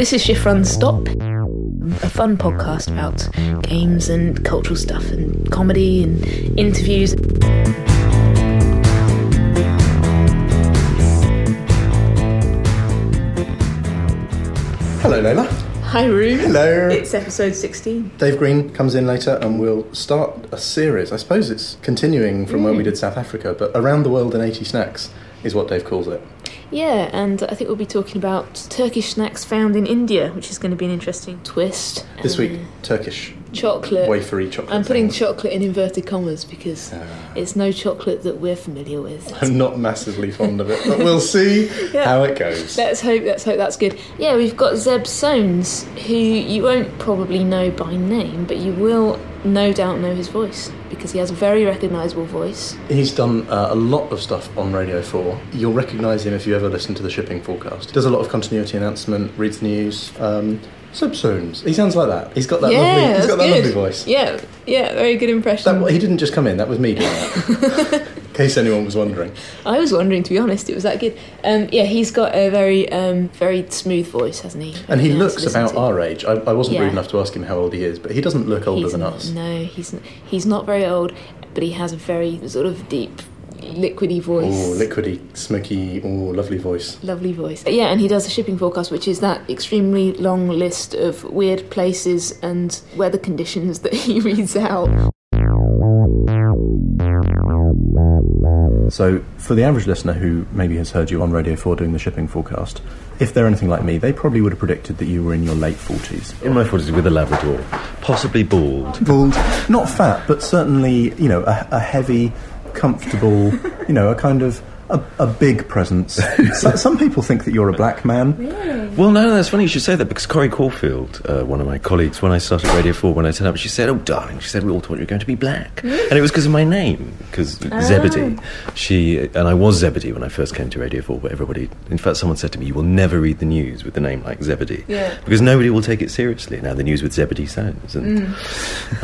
This is Shift Run Stop, a fun podcast about games and cultural stuff and comedy and interviews. Hello, Layla. Hi, Roo. Hello. It's episode 16. Dave Green comes in later and we'll start a series. I suppose it's continuing from when we mm. did South Africa, but Around the World in 80 Snacks is what Dave calls it. Yeah, and I think we'll be talking about Turkish snacks found in India, which is going to be an interesting twist. This Uh, week, Turkish chocolate. wafery chocolate. I'm putting things. chocolate in inverted commas because it's no chocolate that we're familiar with. I'm not massively fond of it, but we'll see Yeah. how it goes. Let's hope. Let's hope that's good. Yeah, we've got Zeb Soanes, who you won't probably know by name, but you will no doubt know his voice because he has a very recognisable voice. He's done uh, a lot of stuff on Radio 4. You'll recognise him if you ever listen to the shipping forecast. He does a lot of continuity announcement, reads the news. Um, Zeb Soanes. He sounds like that. He's got that yeah, lovely. He's got that good. lovely voice. Yeah, yeah, very good impression. That, he didn't just come in. That was me doing that. in case anyone was wondering. I was wondering, to be honest, it was that good. Um, yeah, he's got a very, um, very smooth voice, hasn't he? And he looks about to. our age. I, I wasn't Yeah. rude enough to ask him how old he is, but he doesn't look older He's than not- us. No, he's he's not very old, but he has a very sort of deep, liquidy voice. Oh, liquidy, smoky, oh, lovely voice. Lovely voice. Yeah, and he does a shipping forecast, which is that extremely long list of weird places and weather conditions that he reads out. So, for the average listener who maybe has heard you on Radio 4 doing the shipping forecast, if they're anything like me, they probably would have predicted that you were in your late 40s. In my 40s with a Labrador, possibly bald. Bald, not fat, but certainly, you know, a, a heavy, comfortable, you know, a kind of a, a big presence. So, some people think that you're a black man. Well, no, that's funny you should say that because Corey Caulfield, uh, one of my colleagues, when I started Radio 4, when I turned up, she said, Oh, darling, she said, we all thought you were going to be black. And it was because of my name, because Zebedee. She, and I was Zebedee when I first came to Radio 4, but everybody, in fact, someone said to me, You will never read the news with the name like Zebedee. Yeah. Because nobody will take it seriously. Now, the news with Zebedee sounds. And,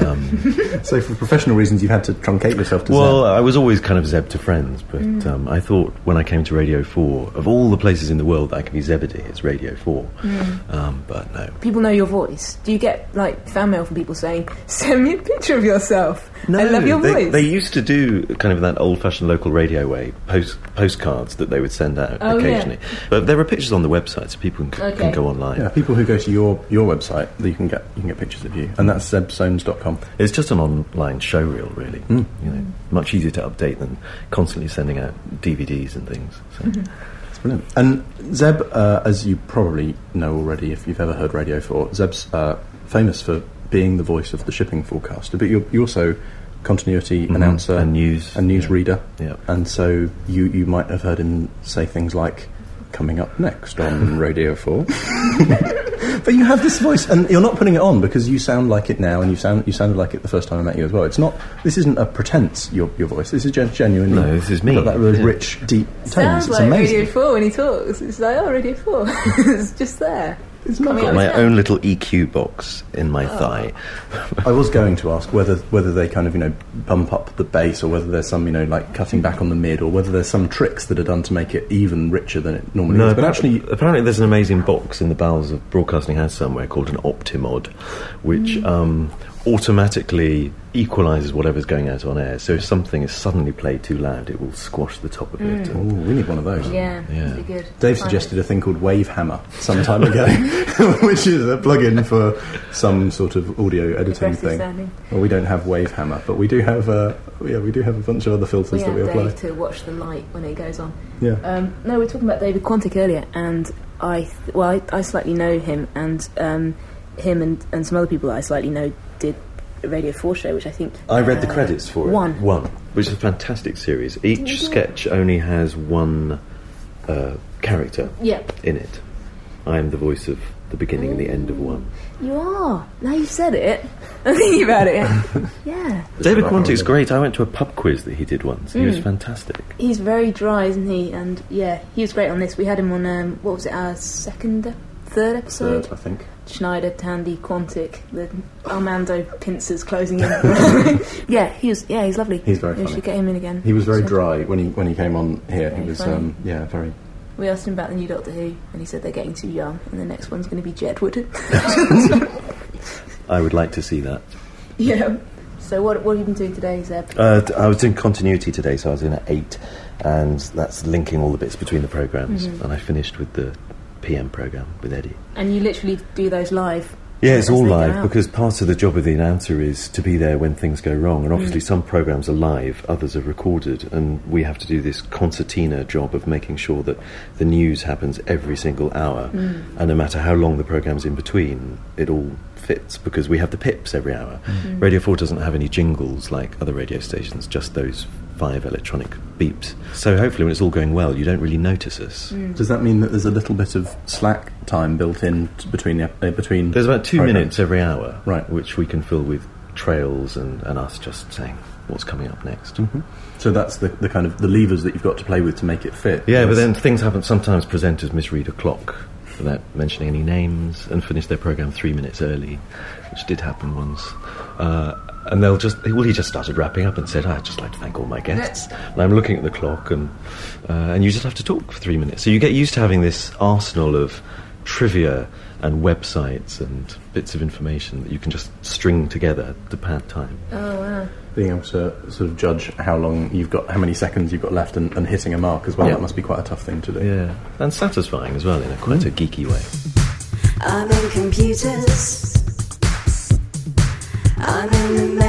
um, So, for professional reasons, you've had to truncate yourself to Well, Zeb. I was always kind of Zeb to friends, but um, I thought when I came to Radio 4, of all the places in the world that I can be Zebedee, it's Radio 4. Um, but no. People know your voice. Do you get like fan mail from people saying, "Send me a picture of yourself"? No, I love your they, voice. they used to do kind of that old fashioned local radio way, post, postcards that they would send out Oh, yeah. occasionally. But there are pictures on the website, so people can, Okay. can go online. Yeah, people who go to your, your website, you can get you can get pictures of you, and that's zebsoanes.com. It's just an online showreel, really. Hmm. You know, much easier to update than constantly sending out DVDs and things. So. It's brilliant. And Zeb, uh, as you probably know already, if you've ever heard Radio 4, Zeb's uh, famous for being the voice of the shipping forecaster, but you're, you're also continuity announcer Mm-hmm. And news, and news yeah. reader. Yeah. And so you, you might have heard him say things like, coming up next on Radio 4. but you have this voice, and you're not putting it on because you sound like it now, and you sound you sounded like it the first time I met you as well. It's not. This isn't a pretense. Your your voice. This is gen- genuinely. No, this is me. Got that really Yeah. rich, deep tones. Sounds it's like amazing. Radio Four when he talks. It's like, oh, Radio Four. it's just there. It's Coming not. up My own little EQ box in my Oh. thigh. I was going to ask whether whether they kind of you know bump up the bass or whether there's some you know like cutting back on the mid or whether there's some tricks that are done to make it even richer than it normally is. But appa- actually, apparently, there's an amazing box in the bowels of Broadcasting House somewhere called an Optimod, which um, automatically equalises whatever's going out on air. So if something is suddenly played too loud, it will squash the top of it. Ooh, And- we need one of those. Yeah, Yeah. good. Dave Find suggested a thing called Wave Hammer some time ago, which is a plug-in for some sort of audio editing Aggressive thing. sounding. Well, we don't have Wave Hammer, but we do have uh, yeah, we do have a bunch of other filters We that we have apply. Dave to watch the light when it goes on. Yeah. Um, no, we were talking about David Quantick earlier, and I, th- well, I, I slightly know him, and um, him and, and some other people that I slightly know did a Radio 4 show, which I think. I read the uh, credits for it. One. One, which is a fantastic series. Each do it? sketch only has one uh, character Yeah, in it. I am the voice of the beginning and the end of one. you are. Now you've said it. I'm thinking about it. yeah. David right, Quantick's great. I went to a pub quiz that he did once. He Mm. was fantastic. He's very dry, isn't he? And yeah, he was great on this. We had him on, um, what was it, our second, third episode? Third, I think. Schneider, Tandy, Quantick, the Armando pincers closing in. yeah, he was. Yeah, he's lovely. He's very We funny. should get him in again. He was very So- dry when he when he came on here. Very he was um, yeah very We asked him about the new Doctor Who, and he said they're getting too young, and the next one's going to be Jedward. I would like to see that. yeah. So what what have you been doing today, Zeb? Uh, I was doing continuity today, so I was in at eight, and that's linking all the bits between the programs. Mhm. And I finished with the PM program with Eddie. And you literally do those live. Yeah, it's all live because part of the job of the announcer is to be there when things go wrong. And obviously, Mm. some programs are live, others are recorded, and we have to do this concertina job of making sure that the news happens every single hour. Mm. And no matter how long the program's in between, it all fits because we have the pips every hour. Mm. Radio 4 doesn't have any jingles like other radio stations, just those five electronic beeps. So hopefully, when it's all going well, you don't really notice us. Mm. Does that mean that there's a little bit of slack time built in t- between the, ep- uh, between? There's about two programs? minutes every hour, Right. which we can fill with trails and, and us just saying what's coming up next. Mhm. So that's the, the kind of the levers that you've got to play with to make it fit. Yeah, but then things happen. Sometimes presenters misread a clock without mentioning any names and finish their program three minutes early, which did happen once. Uh, and they'll just, well, he just started wrapping up and said, I'd just like to thank all my guests. And I'm looking at the clock, and, uh, and you just have to talk for three minutes. So you get used to having this arsenal of trivia and websites and bits of information that you can just string together to pad time. Oh wow. being able to sort of judge how long you've got, how many seconds you've got left, and, and hitting a mark as well. Yeah. That must be quite a tough thing to do. Yeah, and satisfying as well in a quite a mm. geeky way. I'm in computers. I'm in the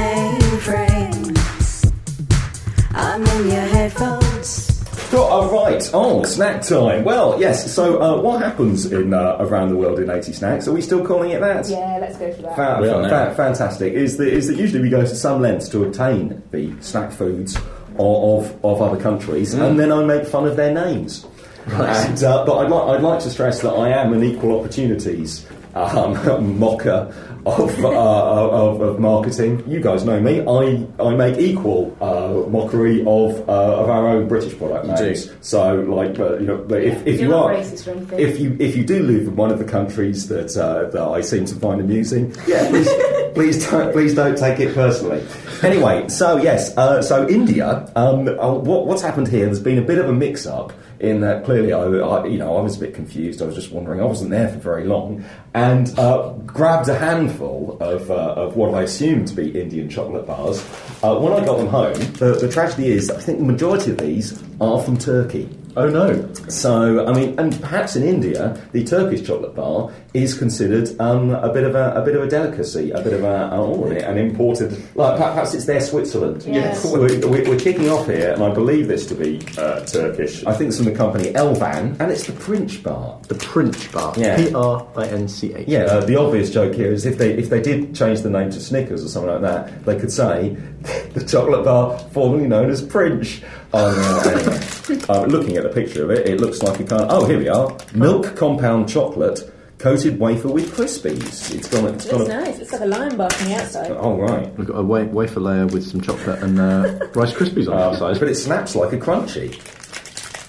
right. Oh, snack time. Well, yes. So, uh, what happens in uh, around the world in 80 snacks? Are we still calling it that? Yeah, let's go for that. Fa- We are fa- now. fa- fantastic. Is that, is that usually we go to some lengths to obtain the snack foods of, of, of other countries, and then I make fun of their names. And, uh, but I'd, like I'd like to stress that I am an equal opportunities um, mocker of, uh, of, of marketing. You guys know me. I, I make equal uh, mockery of, uh, of our own British product You do. So, like, uh, you know, but if, if You're you are racist or anything. if you if you do live in one of the countries that uh, that I seem to find amusing, yeah, please please don't please don't take it personally. Anyway, so yes, uh, so India, um, uh, what, what's happened here? There's been a bit of a mix-up in that. Clearly, I, I you know I was a bit confused. I was just wondering. I wasn't there for very long, and uh, grabbed a handful of uh, of what I assumed to be Indian chocolate bars. Uh, when I got them home, the, the tragedy is I think the majority of these are from Turkey. Oh no! So, I mean, and perhaps in India, the Turkish chocolate bar is considered um, a bit of a, a bit of a delicacy, a bit of a oh, an imported. Like perhaps it's their Switzerland. Yes. We're, we're, we're kicking off here, and I believe this to be uh, Turkish. I think it's from the company Elvan, and it's the Princh bar. The Princh Bar. Yeah. P R I N C H. Yeah, uh, the obvious joke here is if they if they did change the name to Snickers or something like that, they could say the chocolate bar formerly known as Princh. Oh no! Anyway, uh, looking at the picture of it, it looks like a kind. Of, oh, here we are: milk compound chocolate coated wafer with crispies. It's got. a, It's got. Looks A, nice. It's like a lion bar from the outside. oh right. We've got a wa- wafer layer with some chocolate and uh, Rice Krispies on Um, the side. but it snaps like a crunchy.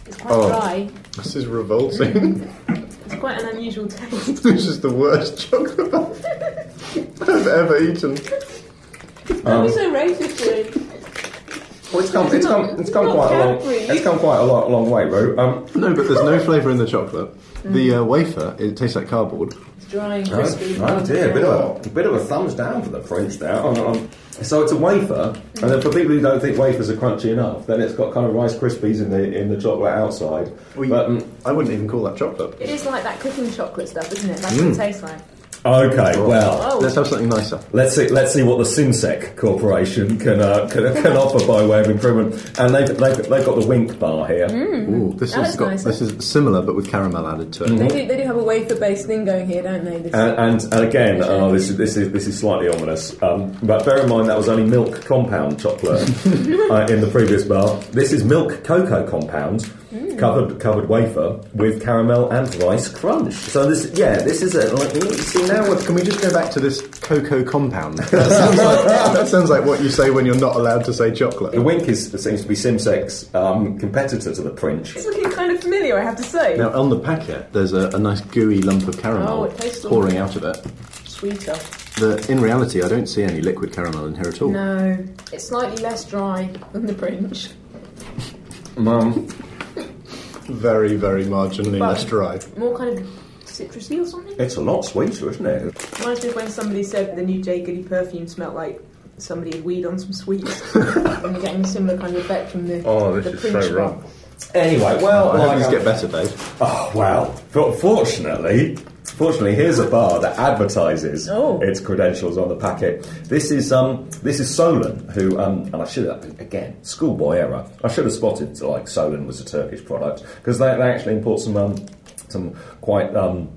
It's quite Oh. dry. This is revolting. It's quite an unusual taste. this is the worst chocolate bar I've ever eaten. Don't be so racist, Wayne. Well, it's come. It's come. It's come Not quite a long. It's come quite a long, long way, Ro. Um, No, but there's no flavour in the chocolate. The uh, wafer, it tastes like cardboard. It's dry and Oh, crispy. oh dear, a bit of a, a bit of a thumbs down for the French there. So it's a wafer, and then for people who don't think wafers are crunchy enough, then it's got kind of Rice Krispies in the in the chocolate outside. but um, I wouldn't even call that chocolate. It is like that cooking chocolate stuff, isn't it? That's what it tastes like. Okay, well, Oh, Let's have something nicer. let's see let's see what the Simsek Corporation can uh, can, can offer by way of improvement. And they've, they've they've got the Wink bar here. Ooh, this That has looks got nicer. this is similar but with caramel added to it. they do. They do have a wafer-based thing going here, don't they? This And, and, and again, oh, this is this is this is slightly ominous. Um, but bear in mind that was only milk compound chocolate uh, in the previous bar. This is milk cocoa compound covered covered wafer with caramel and rice crunch. So this, yeah, this is a like, see now. We're, Can we just go back to this cocoa compound? That sounds like, that sounds like what you say when you're not allowed to say chocolate. the Wink is seems to be Simsek's um, competitor to the Prince. It's looking kind of familiar, I have to say. Now, on the packet, there's a, a nice gooey lump of Oh, caramel it tastes all pouring out of it. Sweeter. The, in reality, I don't see any liquid caramel in here at all. No, it's slightly less dry than the Prince. Um, very, very marginally But- less dry. More kind of citrusy or something? It's a lot sweeter, isn't it? Reminds me of when somebody said the new Jade Goody perfume smelled like somebody had weed on some sweets. and you're getting a similar kind of effect from the, Oh, this the is print so wrong. Anyway, well, I hope like, these um, get better, Dave. Oh well, but fortunately, fortunately, here's a bar that advertises Oh. its credentials on the packet. This is um, this is Solon, who um, and I should have again schoolboy error. I should have spotted like Solon was a Turkish product because they, they actually import some um, some quite um,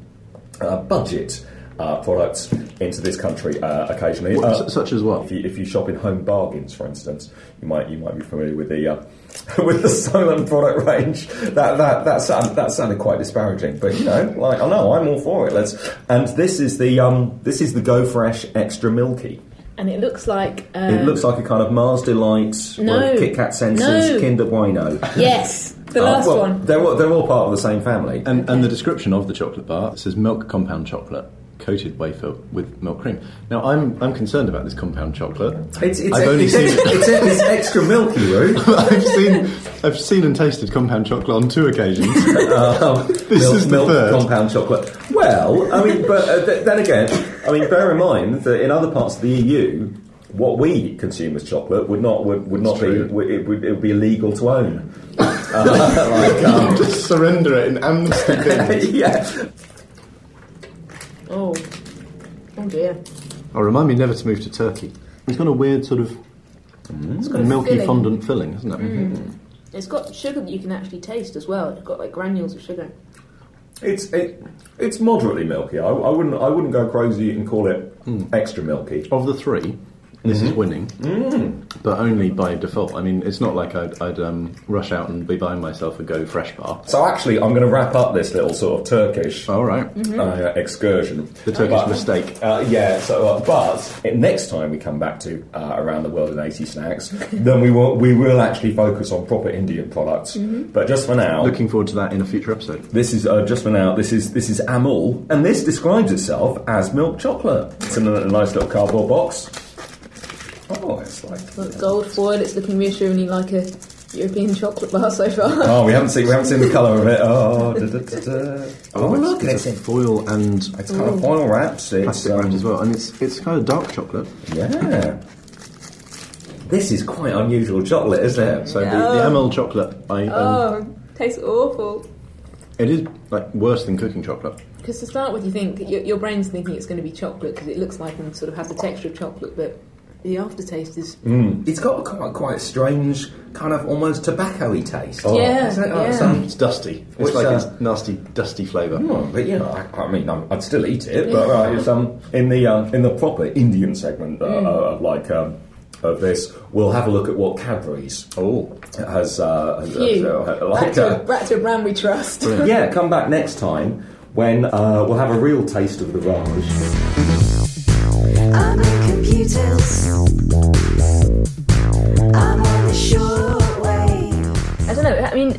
uh, budget. Uh, products into this country uh, occasionally, What- Uh, such as what? If you, if you shop in Home Bargains, for instance, you might you might be familiar with the uh, with the Solon product range. That that that sound, that sounded quite disparaging, but you know, like I know I'm all for it. Let's and this is the um this is the Go Fresh Extra Milky. And it looks like. Um, It looks like a kind of Mars Delight, No. Kit Kat Senses, No. Kinder Bueno. Yes, the Uh, last well, one. They're all, they're all part of the same family. And, and the description of the chocolate bar says milk compound chocolate, coated wafer with milk cream. Now, I'm, I'm concerned about this compound chocolate. It's, it's, I've only it's, seen it's, it's, extra milky, Roo. I've seen I've seen and tasted compound chocolate on two occasions. Um, This milk, is the milk third. compound chocolate. Well, I mean, but uh, th- then again, I mean, bear in mind that in other parts of the EU, what we consume as chocolate would not would, would not be true. would, it would it would be illegal to own. Uh, like, um, Just surrender it in amnesty yeah. Oh. Oh dear. Oh, remind me never to move to Turkey. It's got a weird sort of It's got a milky filling. fondant filling, isn't it? Mm. It's got sugar that you can actually taste as well. It's got like granules of sugar. It's it, it's moderately milky. I, I wouldn't I wouldn't go crazy and call it mm. extra milky. Of the three, this is winning, but only by default. I mean, it's not like I'd, I'd um, rush out and be buying myself a Go Fresh bar. So actually, I'm going to wrap up this little sort of Turkish All right. uh, excursion. The Turkish But- mistake. Uh, yeah, so uh, but uh, next time we come back to uh, around the world in 80 snacks, then we will we will actually focus on proper Indian products. But just for now, Looking forward to that in a future episode. this is uh, just for now. This is this is Amul, and this describes itself as milk chocolate. It's in a, a nice little cardboard box. Oh, it's like. Got gold foil. It's looking reassuringly like a European chocolate bar so far. Oh, we haven't seen we haven't seen the colour of it. Oh, da, da, da, da. oh, it's, look, it's it's, a foil and it's kind of foil wraps. It's plastic wrapped um, as well, and it's it's kind of dark chocolate. Yeah. This is quite unusual chocolate, isn't it? So the, the Amul chocolate, I um, Oh, tastes awful. it is like worse than cooking chocolate. Because to start with, you think your, your brain's thinking it's going to be chocolate because it looks like and sort of has the texture of chocolate, but the aftertaste is Mm. It's got a quite, quite strange, kind of almost tobacco-y taste. Yeah, Isn't it? Oh, yeah. it's, It's dusty. It's Which, like uh, it's nasty, dusty flavour. oh, but you know, I, I mean, I'm, I'd still eat it, but uh, it's um in the um, in the proper Indian segment uh, Mm. uh, of like um, of this, we'll have a look at what Cadbury's Oh, has, uh, has, Phew. uh, back, like. to, Uh, back to a brand we trust. yeah, come back next time when uh, we'll have a real taste of the Raj. In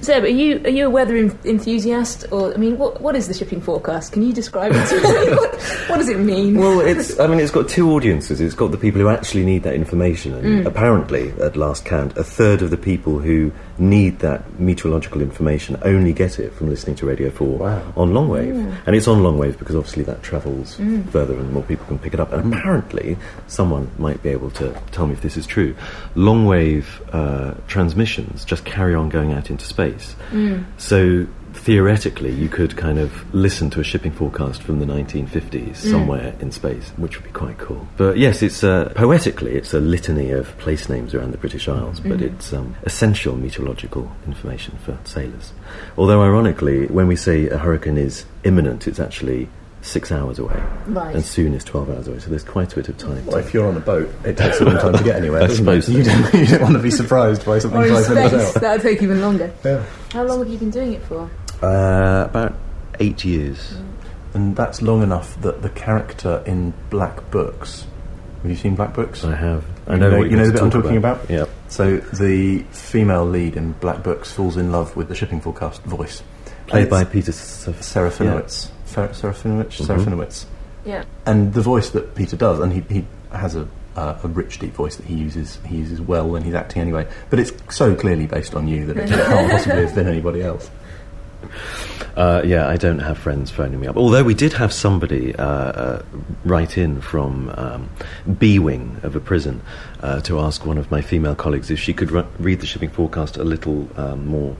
know. I mean, Zeb, are you are you a weather en- enthusiast, or I mean, what what is the shipping forecast? Can you describe it to me? what, what does it mean? Well, it's. I mean, it's got two audiences. It's got the people who actually need that information, and mm. apparently, at last count, a third of the people who need that meteorological information only get it from listening to Radio Four Wow. on long wave, mm. and it's on long wave because obviously that travels mm. further and more people can pick it up. And apparently, someone might be able to tell me if this is true. Long wave uh, transmissions just carry on going out into space, so theoretically you could kind of listen to a shipping forecast from the 1950s somewhere in space which would be quite cool. But yes it's uh, poetically it's a litany of place names around the british isles but it's um, essential meteorological information for sailors. Although ironically when we say a hurricane is imminent it's actually six hours away Right. and soon is 12 hours away so there's quite a bit of time well, to- if you're on a boat, it takes a long time to get anywhere. I suppose you don't, you don't want to be surprised by something Or in five minutes out. that'll take even longer. Yeah. How long have you been doing it for? uh, about eight years And that's long enough that the character in Black Books. Have you seen Black Books? i have i know, know- what you know you're the bit I'm talking talking about? yeah So the female lead in Black Books falls in love with the shipping forecast voice, played And by peter Saf- Serafinowicz. Fer- Serafinowicz. Mhm. Serafinowicz. Yeah. And the voice that Peter does, and he, he has a, uh, a rich, deep voice that he uses. He uses well when he's acting anyway. But it's so clearly based on you that it can't possibly have been anybody else. Uh, yeah, I don't have friends phoning me up. Although we did have somebody uh, uh, write in from um, B wing of a prison uh, to ask one of my female colleagues if she could ru- read the shipping forecast a little um, more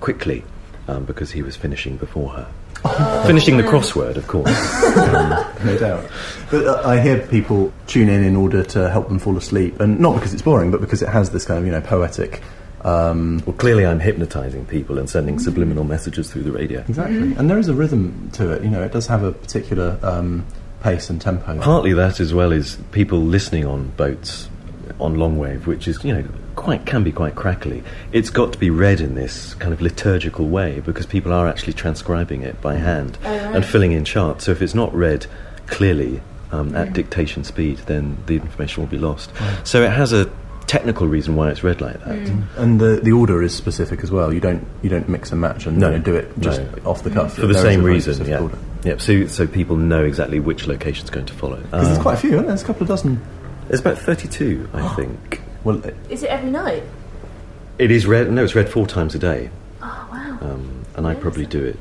quickly um, because he was finishing before her. finishing the crossword, of course. no doubt. But uh, I hear people tune in in order to help them fall asleep, and not because it's boring, but because it has this kind of you know poetic. Um, well, clearly, I'm hypnotising people and sending subliminal messages through the radio. exactly, and there is a rhythm to it. You know, it does have a particular um, pace and tempo. Partly that, as well, is people listening on boats on long wave, which is you know quite can be quite crackly. It's got to be read in this kind of liturgical way because people are actually transcribing it by hand and filling in charts. So if it's not read clearly um, at dictation speed, then the information will be lost. So it has a technical reason why it's read like that. And the the order is specific as well. You don't you don't mix and match and No. you know, do it just No. off the cuff For the There is same reason, specific yeah. order. Yep. So, so people know exactly which location is going to follow. Because Uh, there's quite a few, aren't there? There's a couple of dozen. There's about 32, I think. Well, Is it every night? It is read. No, it's read four times a day, Oh wow. um, and I probably do it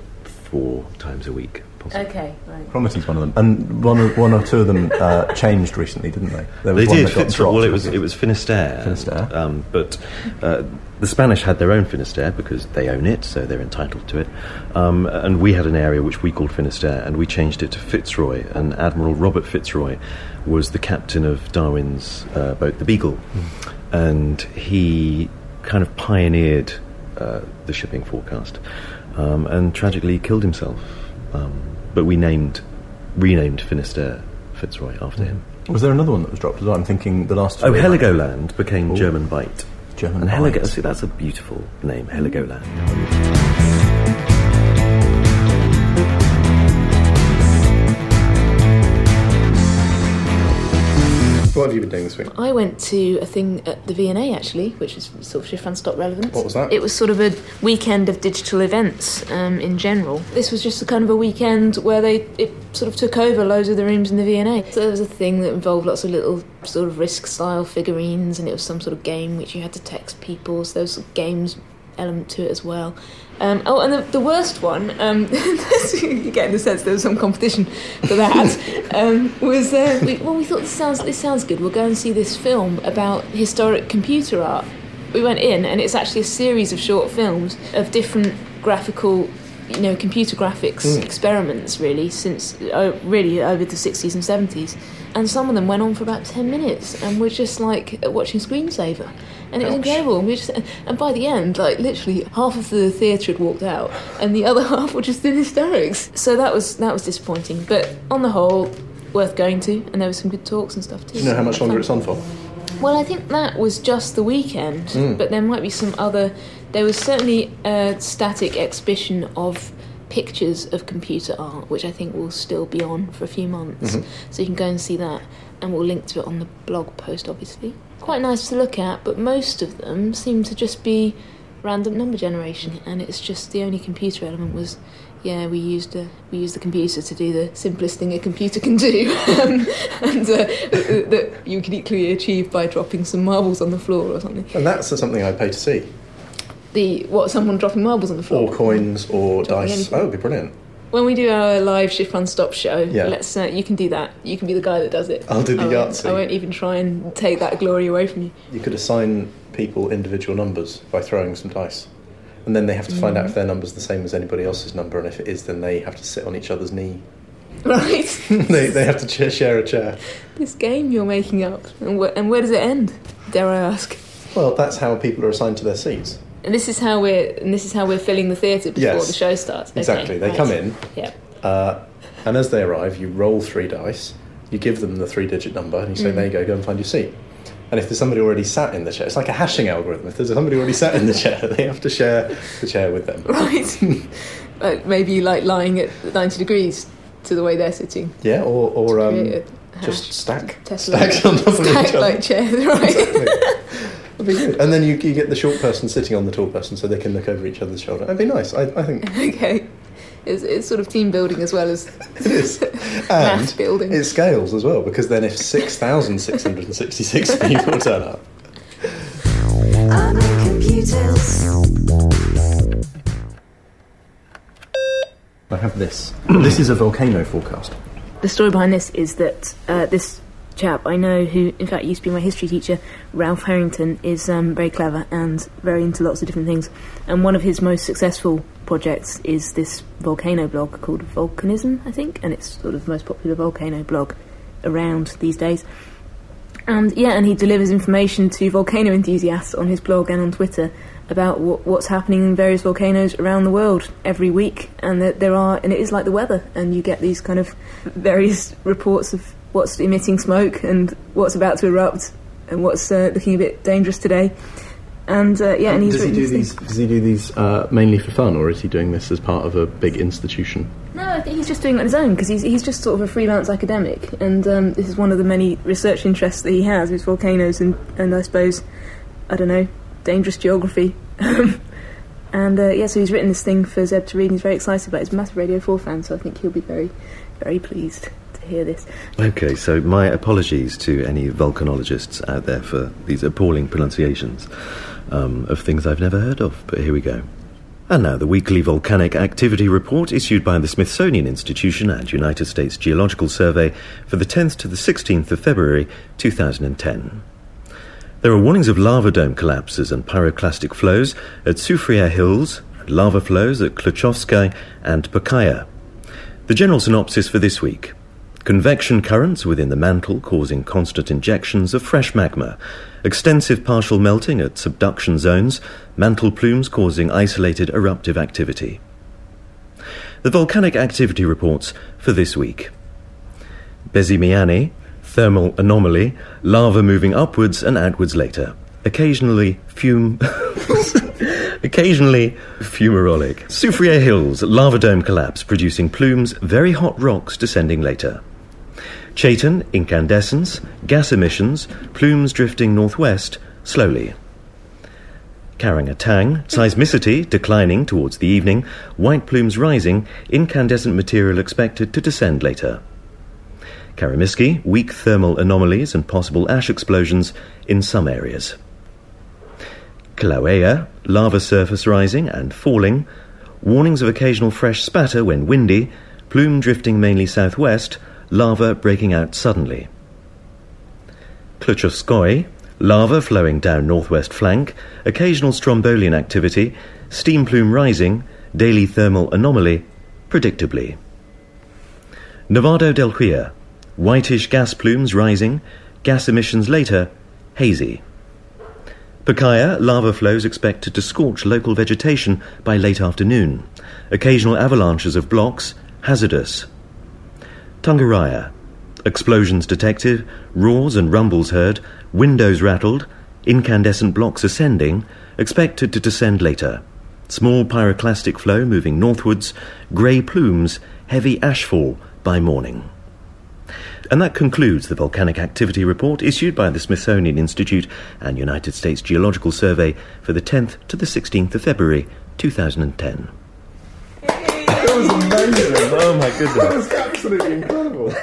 four times a week. Possibly. Okay, right. Cromarty's one of them, and one or, one or two of them uh, changed recently, didn't they? There They one did. that got Fitzroy- dropped. well, it was it was Finisterre. Finisterre. Um, but uh, the Spanish had their own Finisterre because they own it, so they're entitled to it. Um, and we had an area which we called Finisterre, and we changed it to Fitzroy. And Admiral Robert Fitzroy was the captain of Darwin's uh, boat, the Beagle, and he kind of pioneered uh, the shipping forecast, um, and tragically killed himself. Um, but we named, renamed Finisterre Fitzroy after him. Was there another one that was dropped as well? I'm thinking the last. Oh, Heligoland became Oh. German Bight. German and Heligo- Bight. see, that's a beautiful name, Heligoland. What have you been doing this week? I went to a thing at the V&A actually, which is sort of shift and stop relevance. What was that? It was sort of a weekend of digital events um, in general. This was just a kind of a weekend where they it sort of took over loads of the rooms in the V&A. So there was a thing that involved lots of little sort of risk style figurines, and it was some sort of game which you had to text people. So there was games element to it as well. Um, oh, and the, the worst one, um, you get in the sense there was some competition for that, um, was uh, we, well, we thought this sounds this sounds good. We'll go and see this film about historic computer art. We went in, and it's actually a series of short films of different graphical, you know, computer graphics experiments, really, since uh, really over the sixties and seventies. And some of them went on for about ten minutes, and we're just like watching Screensaver and it was incredible. And, we just, and by the end, like literally half of the theatre had walked out, and the other half were just in hysterics. So that was that was disappointing. But on the whole, worth going to, and there were some good talks and stuff too. Do you know how much longer it's on for? Well, I think that was just the weekend, hmm. but there might be some other. There was certainly a static exhibition of pictures of computer art, which I think will still be on for a few months. So you can go and see that, and we'll link to it on the blog post, obviously. Quite nice to look at, but most of them seem to just be random number generation, and it's just the only computer element was. Yeah, we used a, we used the computer to do the simplest thing a computer can do, um, and uh, that you could equally achieve by dropping some marbles on the floor or something. And that's something I'd pay to see. The what? Someone dropping marbles on the floor? Or coins or Dropping dice. anything. Oh, it'd be brilliant. When we do our live shift run stop show, Yeah. let's uh, you can do that. You can be the guy that does it. I'll do the I won't- I won't even try and take that glory away from you. You could assign people individual numbers by throwing some dice. And then they have to find out if their number's the same as anybody else's number, and if it is, then they have to sit on each other's knee. Right? they, they have to share a chair. this game you're making up, and, wh- and where does it end? Dare I ask? Well, that's how people are assigned to their seats. And this is how we're and this is how we're filling the theatre before Yes. the show starts. Okay, Exactly. They right. come in, Yeah. uh, and as they arrive, you roll three dice, you give them the three digit number, and you say, There you go, go and find your seat. And if there's somebody already sat in the chair, it's like a hashing algorithm. If there's somebody already sat in the chair, they have to share the chair with them. Right. like maybe you like lying at ninety degrees to the way they're sitting. Yeah, or, or um, just stack. Tesla. Stacks on top of each other. like chairs, right? Exactly. That'd be good. And then you, you get the short person sitting on the tall person so they can look over each other's shoulder. That'd be nice. I, I think okay. It's, it's sort of team building as well as it is. math And building. it scales as well because then if 6,666 people turn up, I'm in computers. I have this. this is a volcano forecast. The story behind this is that uh, this chap I know, who in fact used to be my history teacher, Ralph Harrington, is um, very clever and very into lots of different things. And one of his most successful projects is this volcano blog called Volcanism, I think, and it's sort of the most popular volcano blog around these days. And yeah, and he delivers information to volcano enthusiasts on his blog and on Twitter about what, what's happening in various volcanoes around the world every week. And that there are, and it is like the weather, and you get these kind of various reports of what's emitting smoke and what's about to erupt and what's uh, looking a bit dangerous today. And uh, yeah, and he's does he do these? thing. Does he do these uh, mainly for fun, or is he doing this as part of a big institution? No, I think he's just doing it on his own because he's, he's just sort of a freelance academic, and um, this is one of the many research interests that he has is volcanoes and, and I suppose, I don't know, dangerous geography. and uh, yeah, so he's written this thing for Zeb to read, and he's very excited about it. He's a massive Radio 4 fan, so I think he'll be very, very pleased hear this. Okay, so my apologies to any volcanologists out there for these appalling pronunciations um, of things I've never heard of, but here we go. And now the weekly volcanic activity report issued by the Smithsonian Institution and United States Geological Survey for the 10th to the 16th of February 2010. There are warnings of lava dome collapses and pyroclastic flows at Soufriere Hills, and lava flows at Kluchovsky and Pacaya. The general synopsis for this week. Convection currents within the mantle causing constant injections of fresh magma, extensive partial melting at subduction zones, mantle plumes causing isolated eruptive activity. The volcanic activity reports for this week. Bezymianny, thermal anomaly, lava moving upwards and outwards later. Occasionally fume. Occasionally fumarolic. Soufriere Hills, lava dome collapse producing plumes, very hot rocks descending later. Chaitan, incandescence, gas emissions, plumes drifting northwest, slowly. Karangetang, seismicity declining towards the evening, white plumes rising, incandescent material expected to descend later. Karymsky, weak thermal anomalies and possible ash explosions in some areas. Kilauea, lava surface rising and falling, warnings of occasional fresh spatter when windy, plume drifting mainly southwest, lava breaking out suddenly. Kluchovskoy, lava flowing down northwest flank, occasional strombolian activity, steam plume rising, daily thermal anomaly, predictably. Nevado del Huila, whitish gas plumes rising, gas emissions later, hazy. Pacaya, lava flows expected to scorch local vegetation by late afternoon. Occasional avalanches of blocks, hazardous. Tungurahua, explosions detected, roars and rumbles heard, windows rattled, incandescent blocks ascending, expected to descend later. Small pyroclastic flow moving northwards, grey plumes, heavy ashfall by morning. And that concludes the volcanic activity report issued by the Smithsonian Institute and United States Geological Survey for the 10th to the 16th of February 2010. Amazing. Oh my goodness. That was absolutely incredible.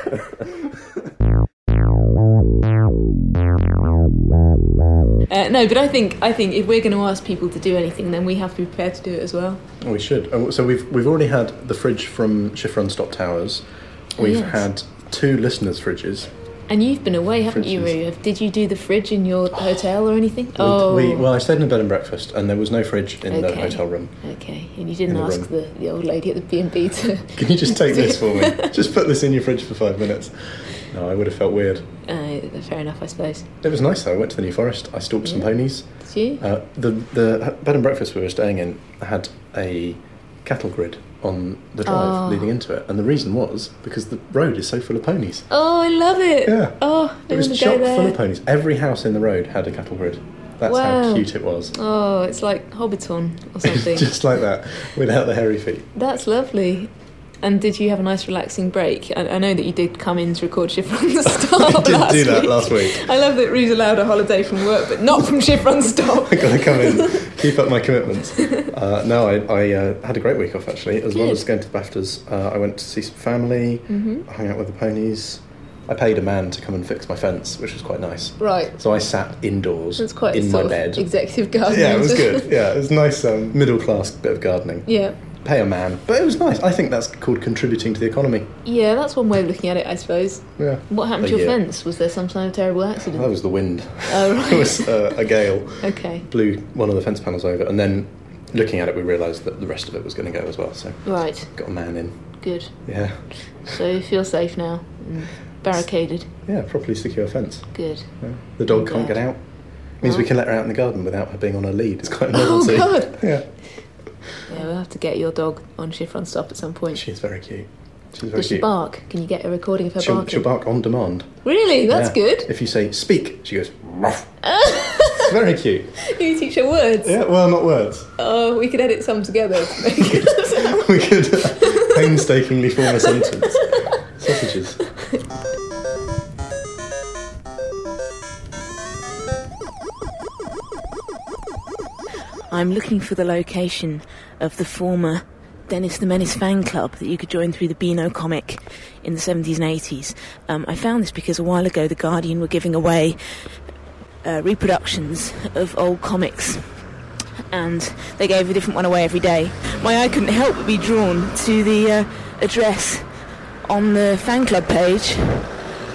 Uh, no, but I think I think if we're going to ask people to do anything, then we have to be prepared to do it as well. we should. So we've we've already had the fridge from Shift Run Stop Towers. We've yes. had two listeners' fridges. And you've been away, haven't you. Roo? Did you do the fridge in your hotel or anything? We- oh, we, well, I stayed in a bed and breakfast, and there was no fridge in the hotel room. okay. And you didn't the ask the, the old lady at the B and B to. Can you just take this for me? Just put this in your fridge for five minutes. No, I would have felt weird. Uh, fair enough, I suppose. It was nice though. I went to the New Forest. I stalked some ponies. Did you? Uh, the the bed and breakfast we were staying in had a cattle grid on the drive Oh. leading into it, and the reason was because the road is so full of ponies. oh, I love it. Yeah. Oh, It was chock full of ponies. Every house in the road had a cattle grid. That's how cute it was. Oh, it's like Hobbiton or something. Just like that, without the hairy feet. That's lovely. And did you have a nice relaxing break? I, I know that you did come in to record Shift from the Stop. I did last do that week. last week. I love that Roo's allowed a holiday from work, but not from Shift Stop. I gotta come in, keep up my commitments. Uh, no, I, I uh, had a great week off actually. As well as going to the BAFTAs, uh, I went to see some family, Mm-hmm. hung out with the ponies. I paid a man to come and fix my fence, which was quite nice. Right. So I sat indoors That's quite in my bed. executive gardening. Yeah, it was good. Yeah, it was nice, um, middle class bit of gardening. yeah. Pay a man. But it was nice. I think that's called contributing to the economy. Yeah, that's one way of looking at it, I suppose. Yeah. What happened A to your year. fence? Was there some kind of terrible accident? That was the wind. Oh, right. it was uh, a gale. Okay. Blew one of the fence panels over, and then looking at it, we realised that the rest of it was going to go as well. So Right. got a man in. Good. Yeah. So you feel safe now. Barricaded. Yeah, properly secure fence. Good. Yeah. The dog can't get out. Means we can let her out in the garden without her being on her lead. It's quite a novelty. Oh. God. Yeah. Yeah, we'll have to get your dog on shift run stop at some point. She's very cute. She's very Does she cute. bark? Can you get a recording of her She'll, barking? she'll bark on demand. Really? That's Yeah. good. If you say speak, she goes. "Ruff." it's very cute. You teach her words. Yeah, well, not words. Oh, we could edit some together. we could uh, painstakingly form a sentence. Sausages. I'm looking for the location of the former Dennis the Menace fan club that you could join through the Beano comic in the 70s and 80s. Um, I found this because a while ago The Guardian were giving away uh, reproductions of old comics. And they gave a different one away every day. My eye couldn't help but be drawn to the uh, address on the fan club page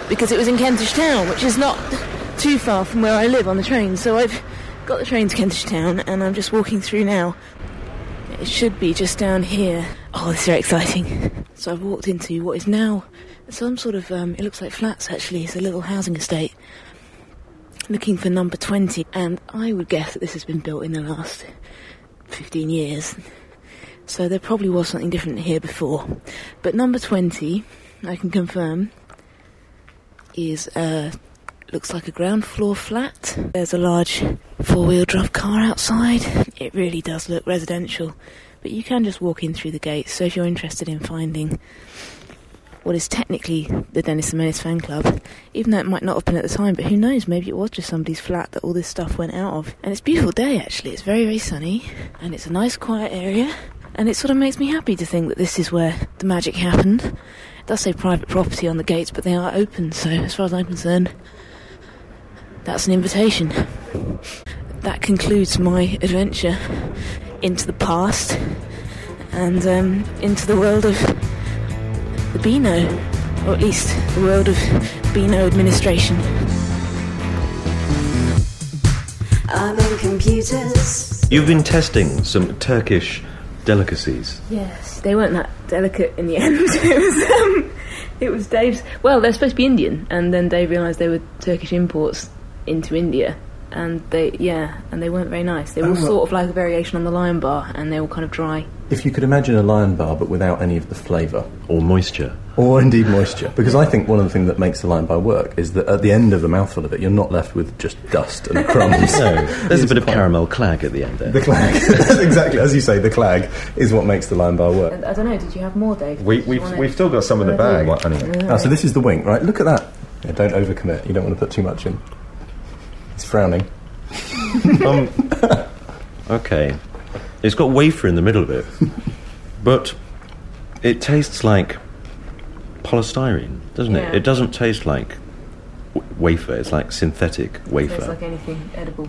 because it was in Kentish Town, which is not too far from where I live on the train. So I've got the train to Kentish Town and I'm just walking through now. It should be just down here. Oh, this is very exciting. So I've walked into what is now some sort of, um, it looks like flats actually. It's a little housing estate. Looking for number 20, and I would guess that this has been built in the last 15 years. So there probably was something different here before. But number 20, I can confirm, is uh, looks like a ground floor flat. There's a large four wheel drive car outside. It really does look residential, but you can just walk in through the gates. So if you're interested in finding what is technically the Dennis the Menace fan club, even though it might not have been at the time, but who knows, maybe it was just somebody's flat that all this stuff went out of. And it's a beautiful day actually, it's very, very sunny, and it's a nice quiet area. And it sort of makes me happy to think that this is where the magic happened. It does say private property on the gates, but they are open, so as far as I'm concerned, that's an invitation. That concludes my adventure into the past and um, into the world of the Beano, or at least the world of Beano administration. I'm in computers. You've been testing some Turkish delicacies. Yes, they weren't that delicate in the end. it was um, it was Dave's. Well, they're supposed to be Indian, and then Dave realised they were Turkish imports into India, and they yeah, and they weren't very nice. They were Oh, all sort of like a variation on the lion bar, and they were kind of dry. If you could imagine a lion bar but without any of the flavour, Or moisture. or indeed moisture, because I think one of the things that makes the lion bar work is that at the end of the mouthful of it, you're not left with just dust and crumbs. No, there's a bit of quite- caramel clag at the end there. The clag, exactly as you say, the clag is what makes the lion bar work. I don't know. Did you have more, Dave? We, we've, we've still got some in the bag. What, anyway. Ah, so this is the wink, right? Look at that. Yeah, don't overcommit. You don't want to put too much in. It's frowning. um, okay. It's got wafer in the middle of it, but it tastes like polystyrene, doesn't Yeah. it? It doesn't taste like w- wafer. It's like synthetic wafer. Tastes like anything edible.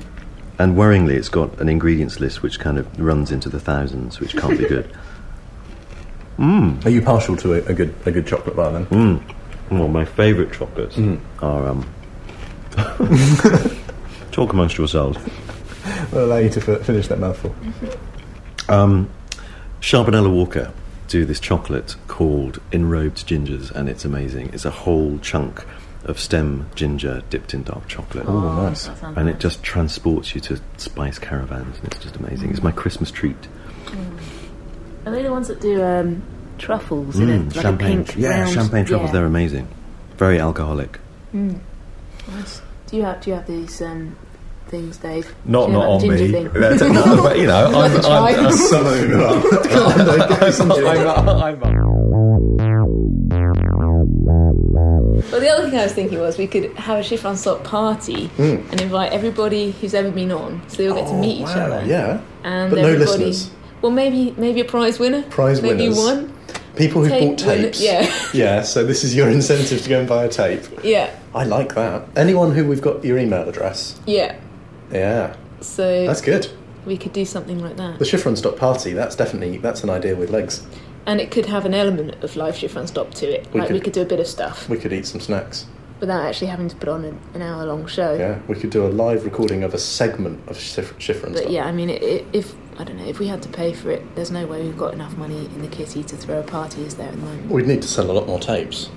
and worryingly, it's got an ingredients list which kind of runs into the thousands, which can't be good. Are you partial to a, a good a good chocolate bar then? Mm. Well, my favourite chocolates Mm. are. Um, talk amongst yourselves. I'll allow you to f- finish that mouthful. Um, Charbonnel et Walker do this chocolate called Enrobed Gingers, and it's amazing. It's a whole chunk of stem ginger dipped in dark chocolate. Oh, nice. that sounds And it just transports you to spice caravans, and it's just amazing. It's my Christmas treat. Are they the ones that do um, truffles in a, Mm, like champagne, a pink yeah, round- champagne truffles. yeah. They're amazing. Very alcoholic. Nice. Do you have do you have these um, things, Dave? Not, not on me. That's not- but, you know, I'm, Try. I'm, Some of them are. Come on, Dave, give me some ginger. I'm, I'm, Well, the other thing I was thinking was we could have a shift on stop party and invite everybody who's ever been on, so they all get to meet each. Oh, wow, other. Yeah. and But no listeners. Well, maybe maybe a prize winner. Prize maybe winners. one. People who Tape bought tapes. yeah. Yeah, so this is your incentive to go and buy a tape. Yeah, I like that. Anyone who we've got your email address. yeah. Yeah. So That's good. we could do something like that. The shift run stop party. That's definitely that's an idea with legs. and it could have an element of live shift run stop to it. We like could- we could do a bit of stuff We could eat some snacks. without actually having to put on an, hour long show. Yeah, we could do a live recording of a segment of shift run But stop. yeah, I mean, i i if I don't know, if we had to pay for it, there's no way we've got enough money in the kitty to throw a party. Is there at the moment? We'd need to sell a lot more tapes.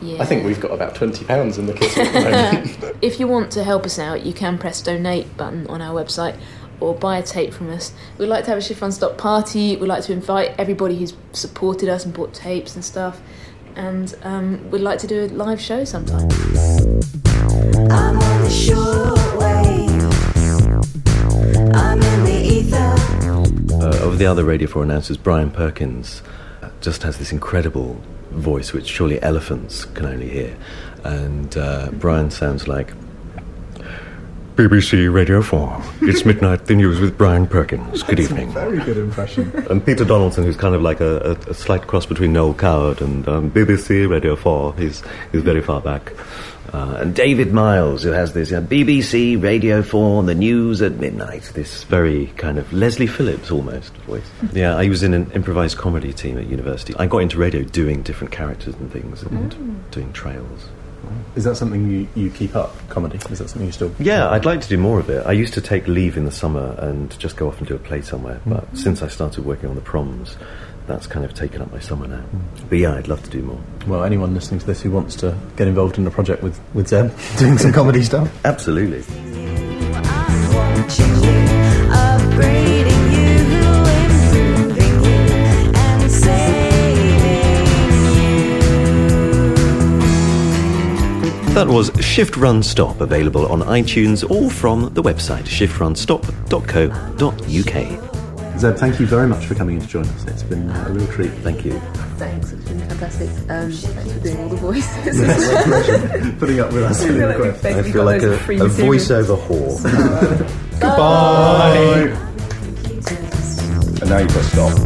Yeah. I think we've got about twenty pounds in the kitty at the moment. If you want to help us out, you can press donate button on our website or buy a tape from us. We'd like to have a Shift Run Stop party. We'd like to invite everybody who's supported us and bought tapes and stuff. And um, we'd like to do a live show sometime. Uh, of the other Radio 4 announcers, Brian Perkins uh, just has this incredible voice which surely elephants can only hear. And uh, Brian sounds like BBC Radio 4. It's midnight, the news with Brian Perkins. Good evening. Very good impression. And Peter Donaldson, who's kind of like a, a, a slight cross between Noel Coward and um, BBC Radio 4. He's, he's very far back. Uh, and David Miles, who has this uh, BBC Radio 4, the news at midnight. This very kind of Leslie Phillips almost voice. yeah, I was in an improvised comedy team at university. I got into radio doing different characters and things and doing trails. Is that something you, you keep up, comedy? Is that something you still... Yeah, I'd like to do more of it. I used to take leave in the summer and just go off and do a play somewhere, but since I started working on the proms, that's kind of taken up my summer now. But yeah, I'd love to do more. Well, anyone listening to this who wants to get involved in a project with, with Zeb, doing some comedy stuff, Absolutely. I'm watching you, upgrading you, improving you, and saving you. That was Shift Run Stop, available on iTunes or from the website shiftrunstop.co.uk. Zeb, thank you very much for coming in to join us. It's been uh, a real treat. Thank you. Thanks, it's been fantastic. Um, thanks for doing all the voices. Putting up with us. I feel like, I feel like a, a voiceover whore. Goodbye. And now you press stop.